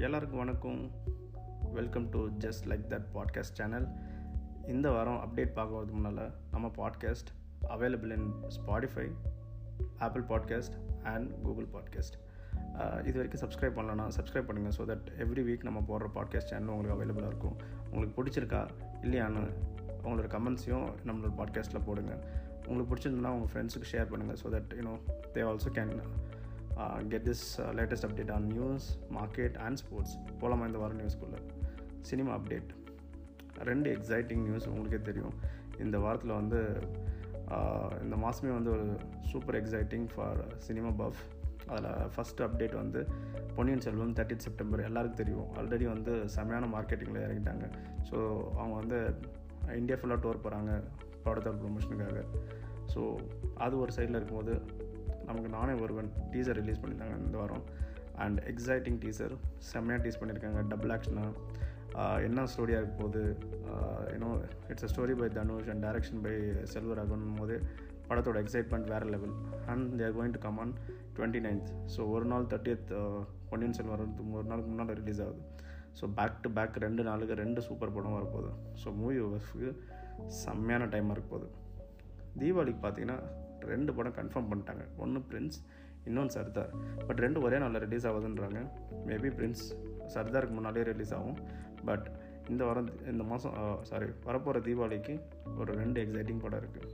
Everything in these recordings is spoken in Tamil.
எல்லாருக்கும் வணக்கம். Welcome to just like that podcast channel இந்த வாரம் அப்டேட் பார்க்கறதுக்கு முன்னால் நம்ம podcast available in Spotify Apple podcast and Google podcast இது வரைக்கும் சப்ஸ்கிரைப் பண்ணலன்னா சப்ஸ்கிரைப் பண்ணுங்கள் ஸோ தட் எவ்ரி வீக் நம்ம போடுற பாட்காஸ்ட் சேனல் உங்களுக்கு அவைலபிளாக இருக்கும். உங்களுக்கு பிடிச்சிருக்கா இல்லையான்னு உங்களோட கமெண்ட்ஸையும் நம்மளோட பாட்காஸ்ட்டில் போடுங்க. உங்களுக்கு பிடிச்சிருந்தா உங்கள் ஃப்ரெண்ட்ஸுக்கு ஷேர் பண்ணுங்கள் so that you know they also can get this latest update on news market and sports போகலாமா இந்த வாரம் நியூஸ்குள்ளே சினிமா அப்டேட் ரெண்டு எக்ஸைட்டிங் நியூஸ் உங்களுக்கே தெரியும். இந்த வாரத்தில் வந்து uh, இந்த மாதமே வந்து ஒரு super exciting for cinema buff அதில் ஃபஸ்ட்டு அப்டேட் வந்து பொன்னியின் செல்வம் தேர்ட்டின் செப்டம்பர் எல்லாருக்கும் தெரியும். ஆல்ரெடி வந்து செமையான மார்க்கெட்டிங்கில் இறங்கிட்டாங்க. ஸோ அவங்க வந்து இந்தியா ஃபுல்லாக டூர் போகிறாங்க படத்தோட ப்ரொமோஷனுக்காக ஸோ அது ஒரு சைடில் இருக்கும்போது நமக்கு நானே ஒருவன் டீசர் ரிலீஸ் பண்ணியிருந்தாங்க இந்த வாரம். அண்ட் எக்ஸைட்டிங் டீசர் செம்மையாக டீஸ் பண்ணியிருக்காங்க. டபுள் ஆக்ஷனாக என்ன ஸ்டோரியாக இருக்க போகுது? You know it's a story by Dhanush and direction by Selvaraghavan போது படத்தோட எக்ஸைட்மெண்ட் வேறு level and they're going to come on twenty ninth so ஒரு நாள் தேர்ட்டியத் பொன்னியின் செல்வன் ஒரு நாளுக்கு முன்னால் ரிலீஸ் ஆகுது. ஸோ பேக் டு பேக் ரெண்டு நாளுக்கு ரெண்டு சூப்பர் படம் வரப்போகுது. ஸோ மூவி செம்மையான டைமாக இருக்க போகுது. தீபாவளிக்கு பார்த்தீங்கன்னா ரெண்டு படம் கன்ஃபார்ம் பண்ணிட்டாங்க. ஒன்று பிரின்ஸ் இன்னொன்று சர்தார் பட் ரெண்டு ஒரே நாளில் ரிலீஸ் ஆகுதுன்றாங்க. மேபி பிரின்ஸ் சர்தாருக்கு முன்னாடியே ரிலீஸ் ஆகும். பட் இந்த வாரம் இந்த மாதம் சாரி வரப்போகிற தீபாவளிக்கு ஒரு ரெண்டு எக்ஸைட்டிங் படம் இருக்குது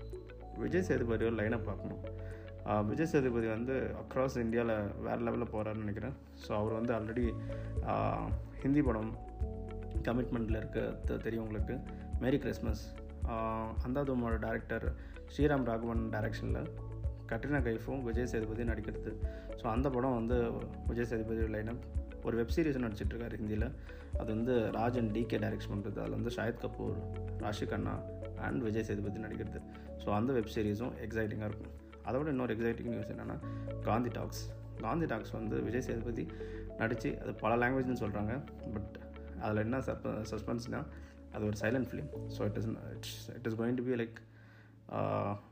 விஜய் சேதுபதியோட லைனை பார்க்கணும். விஜய் சேதுபதி வந்து அக்ராஸ் இந்தியாவில் வேறு லெவலில் போகிறாருன்னு நினைக்கிறேன். ஸோ அவர் வந்து ஆல்ரெடி ஹிந்தி படம் கமிட்மெண்ட்டில் இருக்க. தெரியும் உங்களுக்கு. மேரி கிறிஸ்மஸ் அந்தாதுமோட டேரக்டர் ஸ்ரீராம் ராகவன் டைரக்ஷனில் கட்ரினா கைஃபும் விஜய் சேதுபதி நடிக்கிறது. ஸோ அந்த படம் வந்து விஜய் சேதுபதி லைனம் ஒரு வெப் சீரிஸ் நடிச்சிட்ருக்காரு ஹிந்தியில் அது வந்து ராஜன் டிகே டைரக்ஷன் பண்ணுறது அதில் வந்து ஷாயத் கபூர் ராஷி கண்ணா அண்ட் விஜய் சேதுபதி நடிக்கிறது. ஸோ அந்த வெப் சீரிஸும் எக்ஸைட்டிங்காக இருக்கும். அதோட இன்னொரு எக்ஸைட்டிங் நியூஸ் என்னென்னா காந்தி டாக்ஸ் காந்தி டாக்ஸ் வந்து விஜய் சேதுபதி நடித்து அது பல லாங்குவேஜ்னு சொல்கிறாங்க பட் அதில் என்ன சப் சஸ்பென்ஸ்னால் அது ஒரு silent film so it is it's it is going to be like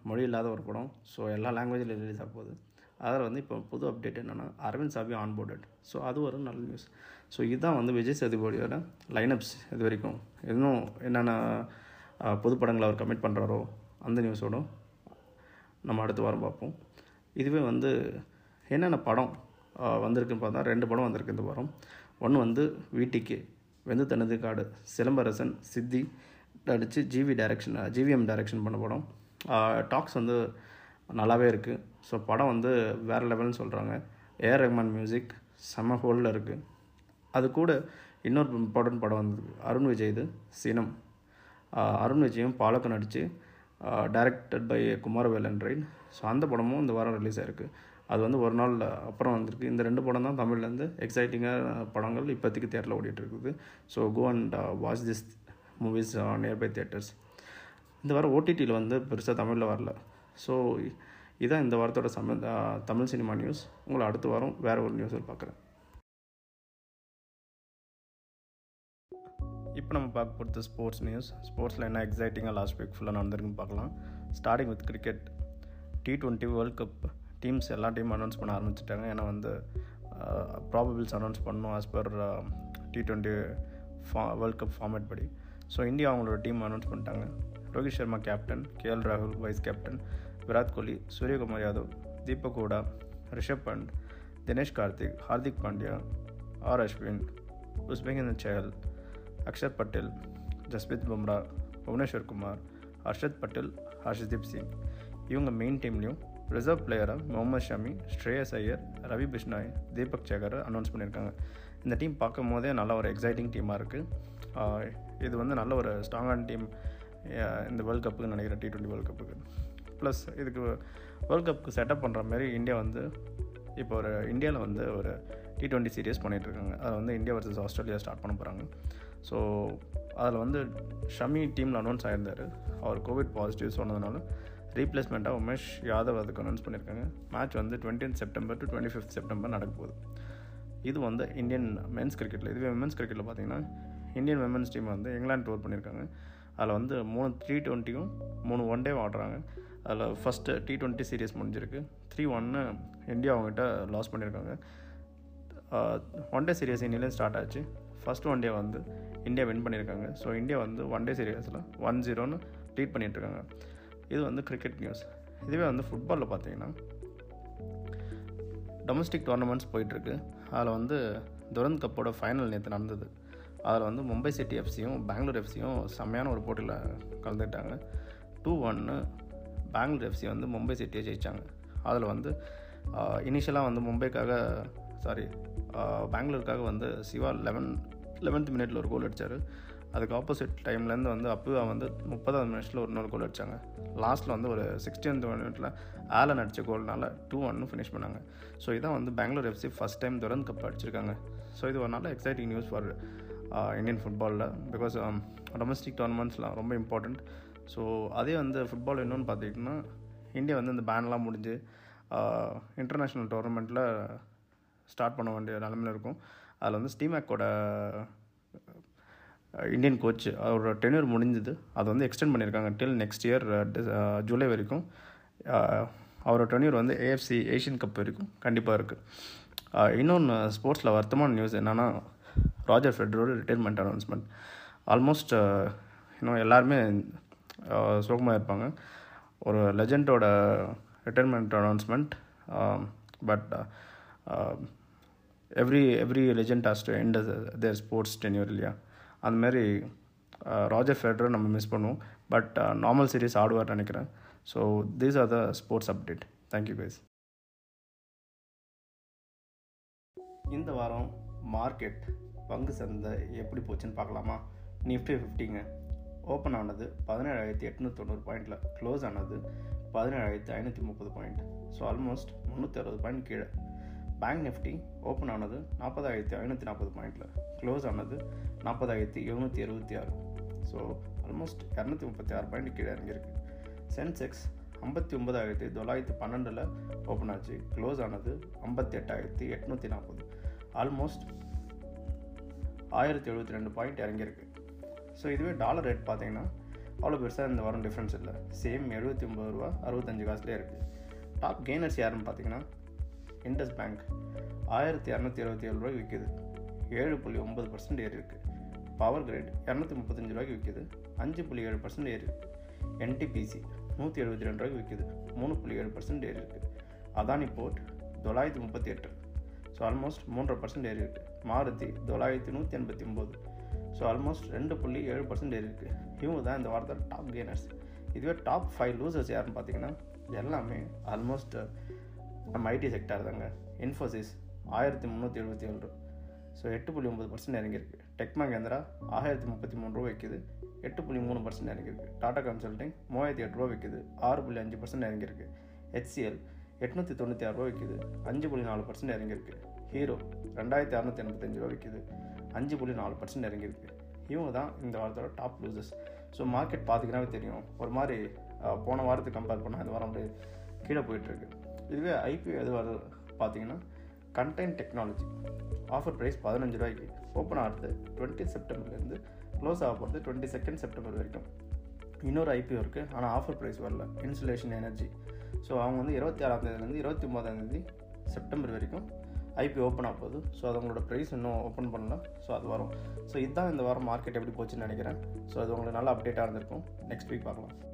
மொழி இல்லாத ஒரு படம். ஸோ எல்லா லாங்குவேஜில் ரிலீஸ் ஆக போகுது. அதில் வந்து இப்போ புது அப்டேட் என்னென்னா அரவிந்த் சாபி ஆன்போர்டட் ஸோ அது ஒரு நல்ல நியூஸ் ஸோ இதுதான் வந்து விஜய் சேதுபதியோட லைனப்ஸ் இது வரைக்கும். இன்னும் என்னென்ன புது படங்களை அவர் கமிட் பண்ணுறாரோ அந்த நியூஸோடும் நம்ம அடுத்த வாரம் பார்ப்போம். இதுவே வந்து என்னென்ன படம் வந்திருக்குன்னு பார்த்தா ரெண்டு படம் வந்திருக்கு இந்த வாரம். ஒன்று வந்து வீட்டிக்கு வெந்து தனது காடு சிலம்பரசன் சித்தி நடித்து ஜிவி டைரக்ஷன் ஜிவிஎம் டைரக்ஷன் பண்ண படம். டாக்ஸ் வந்து நல்லாவே இருக்குது ஸோ படம் வந்து வேறு லெவல்னு சொல்கிறாங்க ஏஆர் ரஹ்மான் மியூசிக் செம்ம ஹோலில் இருக்குது அது கூட இன்னொரு இம்பார்ட்டன்ட் படம் வந்து அருண் விஜய் இது சினம். அருண் விஜயும் பாலக்கும் நடித்து directed by Kumaravelan right so அந்த படமும் இந்த வாரம் ரிலீஸ் ஆகிருக்கு அது வந்து ஒரு நாள் அப்புறம் வந்திருக்கு. இந்த ரெண்டு படம் தான் தமிழ்லேருந்து எக்ஸைட்டிங்காக படங்கள் இப்போதைக்கு தேட்டரில் ஓடிட்டுருக்குது so go and watch this movies nearby theatres இந்த வாரம் ஓடிடியில் வந்து பெருசாக தமிழில் வரல. ஸோ இதுதான் இந்த வாரத்தோட சம தமிழ் சினிமா நியூஸ் உங்களை அடுத்த வாரம் வேறு ஒரு நியூஸில் பார்க்குறேன் இப்போ நம்ம பார்க்க போகிறது ஸ்போர்ட்ஸ் நியூஸ் ஸ்போர்ட்ஸில் என்ன எக்ஸைட்டிங்காக லாஸ்ட் வீக் ஃபுல்லாக நடந்திருக்குன்னு பார்க்கலாம். Starting with cricket T twenty World Cup teams எல்லா டீமும் அனௌன்ஸ் பண்ண ஆரம்பிச்சிட்டாங்க. ஏன்னா வந்து ப்ராபபிள்ஸ் அனௌன்ஸ் பண்ணணும் as per T twenty for World Cup format படி. ஸோ இந்தியா அவங்களோட டீம் அனௌன்ஸ் பண்ணிட்டாங்க. ரோஹித் சர்மா கேப்டன் கேஎல் ராகுல் vice captain Virat Kohli Suryakumar Yadav Deepak Hooda Rishabh Pant Dinesh Karthik Hardik Pandya R Ashwin உஸ்பெகின் Chahal Axar Patel Jasprit Bumrah Bhuvneshwar Kumar Harshal Patel Arshdeep Singh. இவங்க மெயின் டீம்லேயும் ரிசர்வ் பிளேயராக முகமது ஷமி ஸ்ரேயஸ் ஐயர் ரவி பிஷ்னாய் தீபக் சேகர் அனௌன்ஸ் பண்ணியிருக்காங்க. இந்த டீம் பார்க்கும் போதே நல்ல ஒரு எக்ஸைட்டிங் டீமாக இருக்குது இது வந்து நல்ல ஒரு ஸ்ட்ராங்கான டீம் இந்த வேர்ல்ட் கப்புக்கு நினைக்கிறேன் டி ட்வெண்ட்டி வேர்ல்ட் கப்புக்கு ப்ளஸ் இதுக்கு வேர்ல்ட் கப்புக்கு செட்டப் பண்ணுற மாதிரி இந்தியா வந்து இப்போ ஒரு இந்தியாவில் வந்து ஒரு டி ட்வெண்ட்டி சீரியஸ் பண்ணிகிட்ருக்காங்க அதை வந்து இந்தியா வர்சஸ் ஆஸ்திரேலியா ஸ்டார்ட் பண்ண போகிறாங்க ஸோ அதில் வந்து ஷமி டீமில் அனௌன்ஸ் ஆகியிருந்தார் அவர் கோவிட் பாசிட்டிவ் சொன்னதுனால ரீப்ளேஸ்மெண்ட்டாக உமேஷ் யாதவ் அதுக்கு அனௌன்ஸ் பண்ணியிருக்காங்க மேட்ச் வந்து twenty September to twenty fifth September நடக்க போகுது. இது வந்து இந்தியன் மென்ஸ் கிரிக்கெட்டில் இதுவே விமென்ஸ் கிரிக்கெட்டில் பார்த்தீங்கன்னா இந்தியன் விமென்ஸ் டீம் வந்து இங்கிலாந்து டூர் பண்ணியிருக்காங்க அதில் வந்து மூணு த்ரீ டுவெண்ட்டியும் மூணு ஒன் டே ஆடுறாங்க அதில் ஃபஸ்ட்டு டி டுவெண்ட்டி சீரியஸ் முடிஞ்சிருக்கு. த்ரீ ஒன்று இந்தியா அவங்ககிட்ட லாஸ் பண்ணியிருக்காங்க. ஒன் டே சீரியஸ் இன்னிலேருந்து ஸ்டார்ட் ஆச்சு. ஃபஸ்ட் ஒன் டே வந்து இந்தியா வின் பண்ணியிருக்காங்க. ஸோ இந்தியா வந்து ஒன் டே சீரியஸில் ஒன் ஜீரோன்னு லீட் பண்ணிகிட்ருக்காங்க இது வந்து கிரிக்கெட் நியூஸ் இதுவே வந்து ஃபுட்பாலில் பார்த்தீங்கன்னா டொமஸ்டிக் டோர்னமெண்ட்ஸ் போயிட்டுருக்கு. அதில் வந்து துரந்த் கப்போட ஃபைனல் நேற்று நடந்தது. அதில் வந்து மும்பை சிட்டி எஃப்சியும் பெங்களூர் எஃப்சியும் செம்மையான ஒரு போட்டியில் கலந்துக்கிட்டாங்க. டூ ஒன்னு பெங்களூர் எஃப்சி வந்து மும்பை சிட்டியை ஜெயித்தாங்க அதில் வந்து இனிஷியலாக வந்து மும்பைக்காக சாரி பெங்களூருக்காக வந்து சிவா லெவன் லெவன்த் மினிட்ல ஒரு கோல் அடித்தார் அதுக்கு ஆப்போசிட் டைம்லேருந்து வந்து அப்போவா வந்து முப்பதாவது மினிட்ஸில் ஒரு நூறு கோல் அடித்தாங்க லாஸ்ட்டில் வந்து ஒரு சிக்ஸ்டீன்த் மினிட்ல ஆலன் அடித்த கோல்னால டூ ஒன்னு ஃபினிஷ் பண்ணாங்க. ஸோ இதான் வந்து Bangalore FC first time Durand Cup அடிச்சிருக்காங்க. ஸோ இது ஒரு நல்ல எக்ஸைட்டிங் நியூஸ் ஃபார் இந்தியன் ஃபுட்பாலில் பிகாஸ் டொமஸ்டிக் டோர்னமெண்ட்ஸ்லாம் ரொம்ப இம்பார்ட்டண்ட் ஸோ அதே வந்து ஃபுட்பால் இன்னொன்று பார்த்துக்கிட்டிங்கன்னா இந்தியா வந்து இந்த பேன்லாம் முடிஞ்சு இன்டர்நேஷ்னல் டோர்னமெண்ட்டில் ஸ்டார்ட் பண்ண வேண்டிய நிலமையில் இருக்கும். அதில் வந்து ஸ்டீமேக்கோட இந்தியன் கோச் அவரோட டென்யூர் முடிஞ்சது. அதை வந்து எக்ஸ்டெண்ட் பண்ணியிருக்காங்க டில் நெக்ஸ்ட் இயர் ஜூலை வரைக்கும். அவரோட டென்யூர் வந்து ஏஎஃப்சி ஏஷியன் கப் வரைக்கும் கண்டிப்பாக இருக்குது இன்னொன்று ஸ்போர்ட்ஸில் வருத்தமான நியூஸ் என்னென்னா ராஜர் ஃபெட்ரோட ரிட்டைர்மெண்ட் அனௌன்ஸ்மெண்ட் ஆல்மோஸ்ட் இன்னும் எல்லாருமே சோகமாக இருப்பாங்க. ஒரு லெஜண்டோட retirement announcement but every every legend has to end their sports tenure இல்லையா? அந்தமாரி ராஜர் ஃபெட்ரர் நம்ம மிஸ் பண்ணுவோம். பட் நார்மல் சீரீஸ் ஆடுவார் நினைக்கிறேன். So these are the sports update thank you guys இந்த வாரம் மார்க்கெட் பங்கு சந்தை எப்படி போச்சுன்னு பார்க்கலாமா? நிஃப்டி ஃபிஃப்டிங்க ஓப்பன் ஆனது பதினேழாயிரத்தி எட்நூற்றி தொண்ணூறு பாயிண்டில் க்ளோஸ் ஆனது பதினேழாயிரத்தி ஐநூற்றி முப்பது பாயிண்ட் ஸோ ஆல்மோஸ்ட் முந்நூற்றி அறுபது பாயிண்ட் கீழே. பேங்க் நிஃப்டி ஓப்பன் ஆனது நாற்பதாயிரத்தி ஐநூற்றி நாற்பது பாயிண்டில் க்ளோஸ் ஆனது நாற்பதாயிரத்தி எழுநூற்றி எழுபத்தி ஆறு. ஸோ ஆல்மோஸ்ட் இரநூத்தி முப்பத்தி ஆறு பாயிண்ட் கீழே இறங்கியிருக்கு. சென்செக்ஸ் ஐம்பத்தி ஒன்பதாயிரத்தி தொள்ளாயிரத்தி பன்னெண்டில் ஓப்பன் ஆச்சு. க்ளோஸ் ஆனது ஐம்பத்தி எட்டாயிரத்தி எட்நூற்றி நாற்பது. ஆல்மோஸ்ட் ஆயிரத்தி எழுபத்தி ரெண்டு பாயிண்ட் இறங்கியிருக்கு. ஸோ இதுவே டாலர் ரேட் பார்த்தீங்கன்னா அவ்வளோ பெருசாக இந்த வாரம் டிஃப்ரென்ஸ் இல்லை. சேம் எழுபத்தி ஒம்பது ரூபா அறுபத்தஞ்சு காசுலேயே இருக்குது டாப் கெய்னர்ஸ் யாருன்னு பார்த்தீங்கன்னா இண்டஸ் பேங்க் ஆயிரத்தி இரநூத்தி இருபத்தி ஏழு ரூபாய்க்கு விற்கிது ஏழு புள்ளி ஒம்பது பர்சன்ட் ஏறி இருக்குது பவர் கிரேட் இரநூத்தி முப்பத்தஞ்சு ரூபாய்க்கு விற்கிது அஞ்சு புள்ளி ஏழு பர்சன்ட் ஏறி இருக்குது என்டிபிசி நூற்றி எழுபத்தி ரெண்டு ரூபாய்க்கு விற்கிது மூணு புள்ளி ஏழு பர்சன்ட் ஏறி இருக்குது அதானி போர்ட் தொள்ளாயிரத்தி முப்பத்தி எட்டு. ஸோ ஆல்மோஸ்ட் மூன்றரை பர்சன்ட் ஏறி இருக்குது மாருதி தொள்ளாயிரத்தி நூற்றி எண்பத்தி ஒம்பது ஸோ ஆல்மோஸ்ட் ரெண்டு புள்ளி ஏழு பர்சன்ட் இருக்குது இவங்க தான் இந்த வாரத்தில் டாப் கெய்னர்ஸ் இதுவே டாப் ஃபைவ் லூசர்ஸ் யாருன்னு பார்த்தீங்கன்னா எல்லாமே ஆல்மோஸ்ட் நம்ம ஐடி செக்டார் தாங்க. இன்ஃபோசிஸ் ஆயிரத்தி முந்நூற்றி எழுபத்தி ஏழு. ஸோ எட்டு புள்ளி ஒம்பது பர்சன்ட் இறங்கியிருக்கு. டெக் மகேந்திரா ஆயிரத்தி முப்பத்தி மூணு ரூபா விற்கிது எட்டு புள்ளி மூணு பர்சன்ட் இறங்கியிருக்கு. டாடா கன்சல்டிங் மூவாயிரத்தி எட்டு ரூபா விற்கிது ஆறு புள்ளி அஞ்சு பர்சன்ட் இறங்கியிருக்கு. ஹெச்சிஎல் எட்நூற்றி தொண்ணூற்றி ஆறு ரூபா விற்கிது அஞ்சு புள்ளி நாலு பர்சன்ட் இறங்கியிருக்கு. ஹீரோ ரெண்டாயிரத்தி அறநூற்றி எண்பத்தஞ்சு ரூபா விற்கிது அஞ்சு புள்ளி நாலு பர்சன்ட் இறங்கியிருக்கு. இவங்க தான் இந்த வாரத்தோட டாப் லூசஸ் ஸோ மார்க்கெட் பார்த்திங்கனாவே தெரியும். ஒரு மாதிரி போன வாரத்துக்கு கம்பேர் பண்ணால் இந்த வாரம் அப்படியே கீழே போயிட்டுருக்கு. இதுவே ஐபிஓ எது வருது பார்த்தீங்கன்னா கண்டென்ட் டெக்னாலஜி ஆஃபர் ப்ரைஸ் பதினஞ்சு ரூபாய்க்கு. ஓப்பன் ஆகிறது டுவெண்ட்டி செப்டம்பர்லேருந்து க்ளோஸ் ஆக போகிறது டுவெண்ட்டி செகண்ட் செப்டம்பர் வரைக்கும். இன்னொரு ஐபிஓ இருக்குது ஆனால் ஆஃபர் ப்ரைஸ் வரல. இன்சுலேஷன் எனர்ஜி ஸோ அவங்க வந்து இருபத்தி ஆறாம் தேதியிலேருந்து இருபத்தி ஒம்பதாம் தேதி செப்டம்பர் வரைக்கும் ஐபி ஓப்பன் ஆக போகுது. ஸோ அதங்களோட ப்ரைஸ் இன்னும் ஓப்பன் பண்ணல. ஸோ அது வரும். ஸோ இதுதான் இந்த வாரம் மார்க்கெட் எப்படி போச்சுன்னு நினைக்கிறேன். ஸோ அது உங்களுக்கு நல்ல அப்டேட்டாக இருந்திருக்கும். நெக்ஸ்ட் வீக் பார்க்கலாம்.